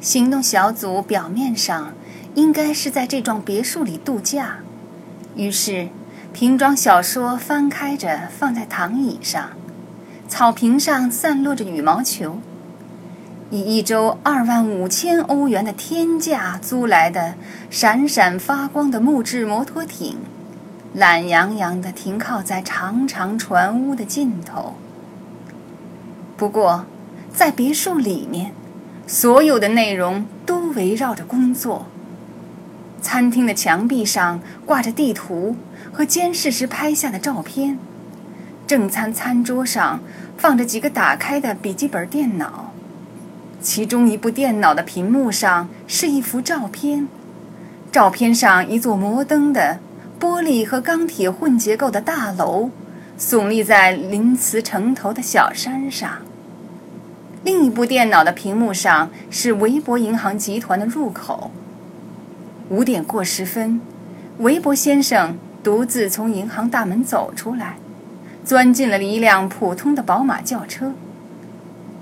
行动小组表面上应该是在这幢别墅里度假，于是瓶装小说翻开着放在躺椅上，草坪上散落着羽毛球。以一周二万五千欧元的天价租来的闪闪发光的木质摩托艇，懒洋洋地停靠在长长船屋的尽头。不过，在别墅里面。所有的内容都围绕着工作。餐厅的墙壁上挂着地图和监视时拍下的照片，正餐餐桌上放着几个打开的笔记本电脑，其中一部电脑的屏幕上是一幅照片，照片上一座摩登的玻璃和钢铁混结构的大楼，耸立在临茨城头的小山上。另一部电脑的屏幕上是维博银行集团的入口。五点过十分，韦伯先生独自从银行大门走出来，钻进了一辆普通的宝马轿车。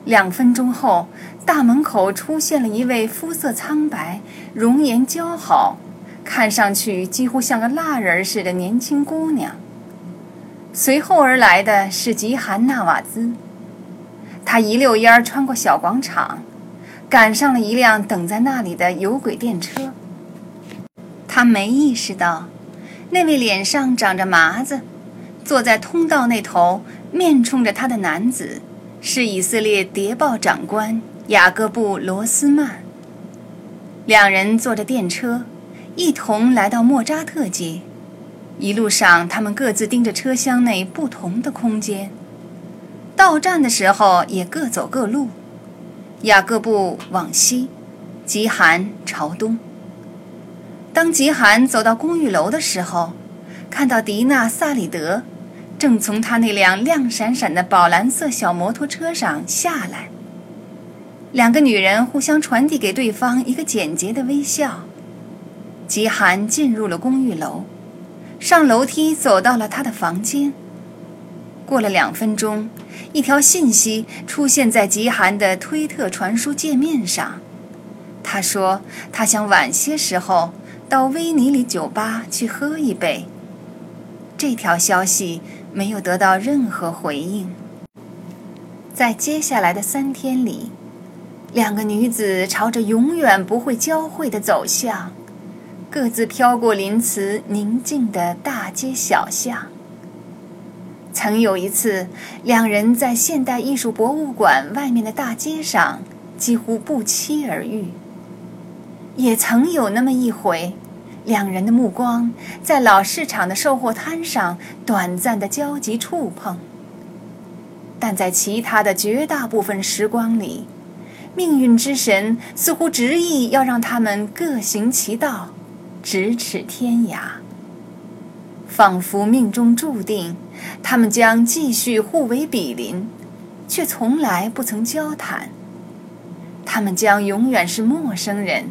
两分钟后，大门口出现了一位肤色苍白、容颜姣好、看上去几乎像个蜡人似的年轻姑娘。随后而来的是吉韩纳瓦兹。他一溜烟儿穿过小广场，赶上了一辆等在那里的有轨电车。他没意识到，那位脸上长着麻子、坐在通道那头、面冲着他的男子，是以色列谍报长官雅各布·罗斯曼。两人坐着电车，一同来到莫扎特街。一路上，他们各自盯着车厢内不同的空间。到站的时候也各走各路，雅各布往西，极寒朝东。当极寒走到公寓楼的时候，看到迪娜·萨里德正从他那辆亮闪闪的宝蓝色小摩托车上下来。两个女人互相传递给对方一个简洁的微笑。极寒进入了公寓楼，上楼梯走到了他的房间。过了两分钟。一条信息出现在极寒的推特传输界面上。他说：“他想晚些时候到威尼里酒吧去喝一杯。”这条消息没有得到任何回应。在接下来的三天里，两个女子朝着永远不会交汇的走向，各自飘过林茨宁静的大街小巷。曾有一次，两人在现代艺术博物馆外面的大街上几乎不期而遇；也曾有那么一回，两人的目光在老市场的售货摊上短暂的交集触碰。但在其他的绝大部分时光里，命运之神似乎执意要让他们各行其道，咫尺天涯。仿佛命中注定，他们将继续互为比邻，却从来不曾交谈。他们将永远是陌生人，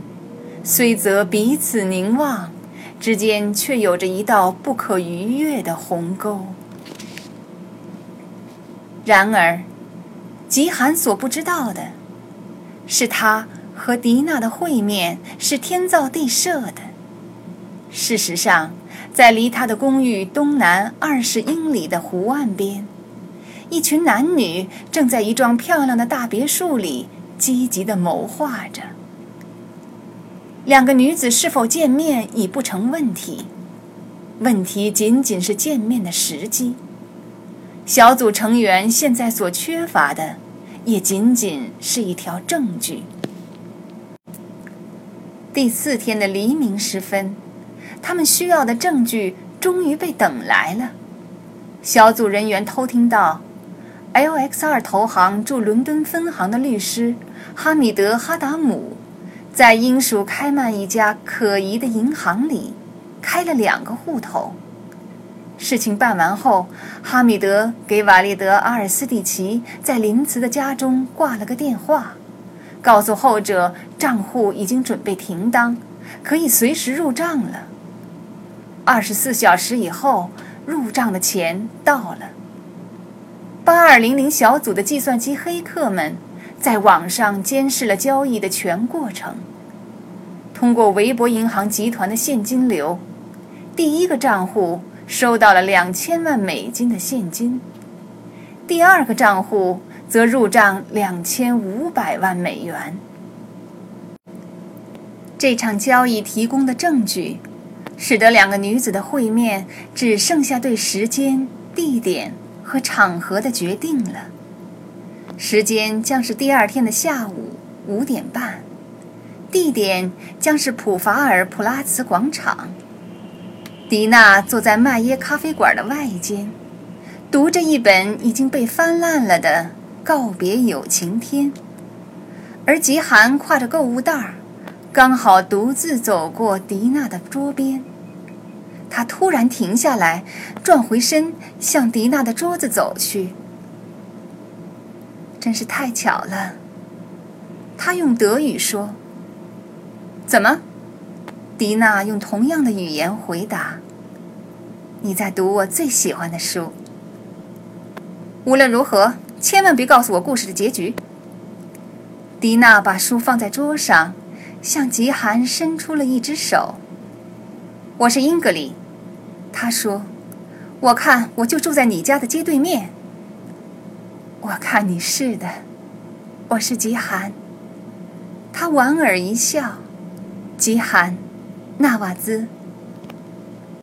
虽则彼此凝望，之间却有着一道不可逾越的鸿沟。然而，极寒所不知道的，是他和迪娜的会面是天造地设的。事实上。在离他的公寓东南二十英里的湖岸边，一群男女正在一幢漂亮的大别墅里积极地谋划着。两个女子是否见面已不成问题，问题仅仅是见面的时机。小组成员现在所缺乏的，也仅仅是一条证据。第四天的黎明时分。他们需要的证据终于被等来了。小组人员偷听到，LX 二投行驻伦敦分行的律师哈米德·哈达姆，在英属开曼一家可疑的银行里开了两个户头。事情办完后，哈米德给瓦利德·阿尔斯蒂奇在林茨的家中挂了个电话，告诉后者账户已经准备停当，可以随时入账了。二十四小时以后，入账的钱到了。八二零零小组的计算机黑客们在网上监视了交易的全过程。通过韦博银行集团的现金流，第一个账户收到了两千万美金的现金，第二个账户则入账两千五百万美元。这场交易提供的证据，使得两个女子的会面只剩下对时间、地点和场合的决定了。时间将是第二天的下午五点半，地点将是普法尔普拉茨广场。迪娜坐在麦耶咖啡馆的外间，读着一本已经被翻烂了的《告别有晴天》，而吉寒挎着购物袋儿。刚好独自走过迪娜的桌边，他突然停下来，转回身向迪娜的桌子走去。真是太巧了，他用德语说：“怎么？”迪娜用同样的语言回答：“你在读我最喜欢的书。无论如何，千万别告诉我故事的结局。”迪娜把书放在桌上。向极寒伸出了一只手。我是英格里，他说：“我看我就住在你家的街对面。”我看你是的，我是极寒。他莞尔一笑，极寒，纳瓦兹。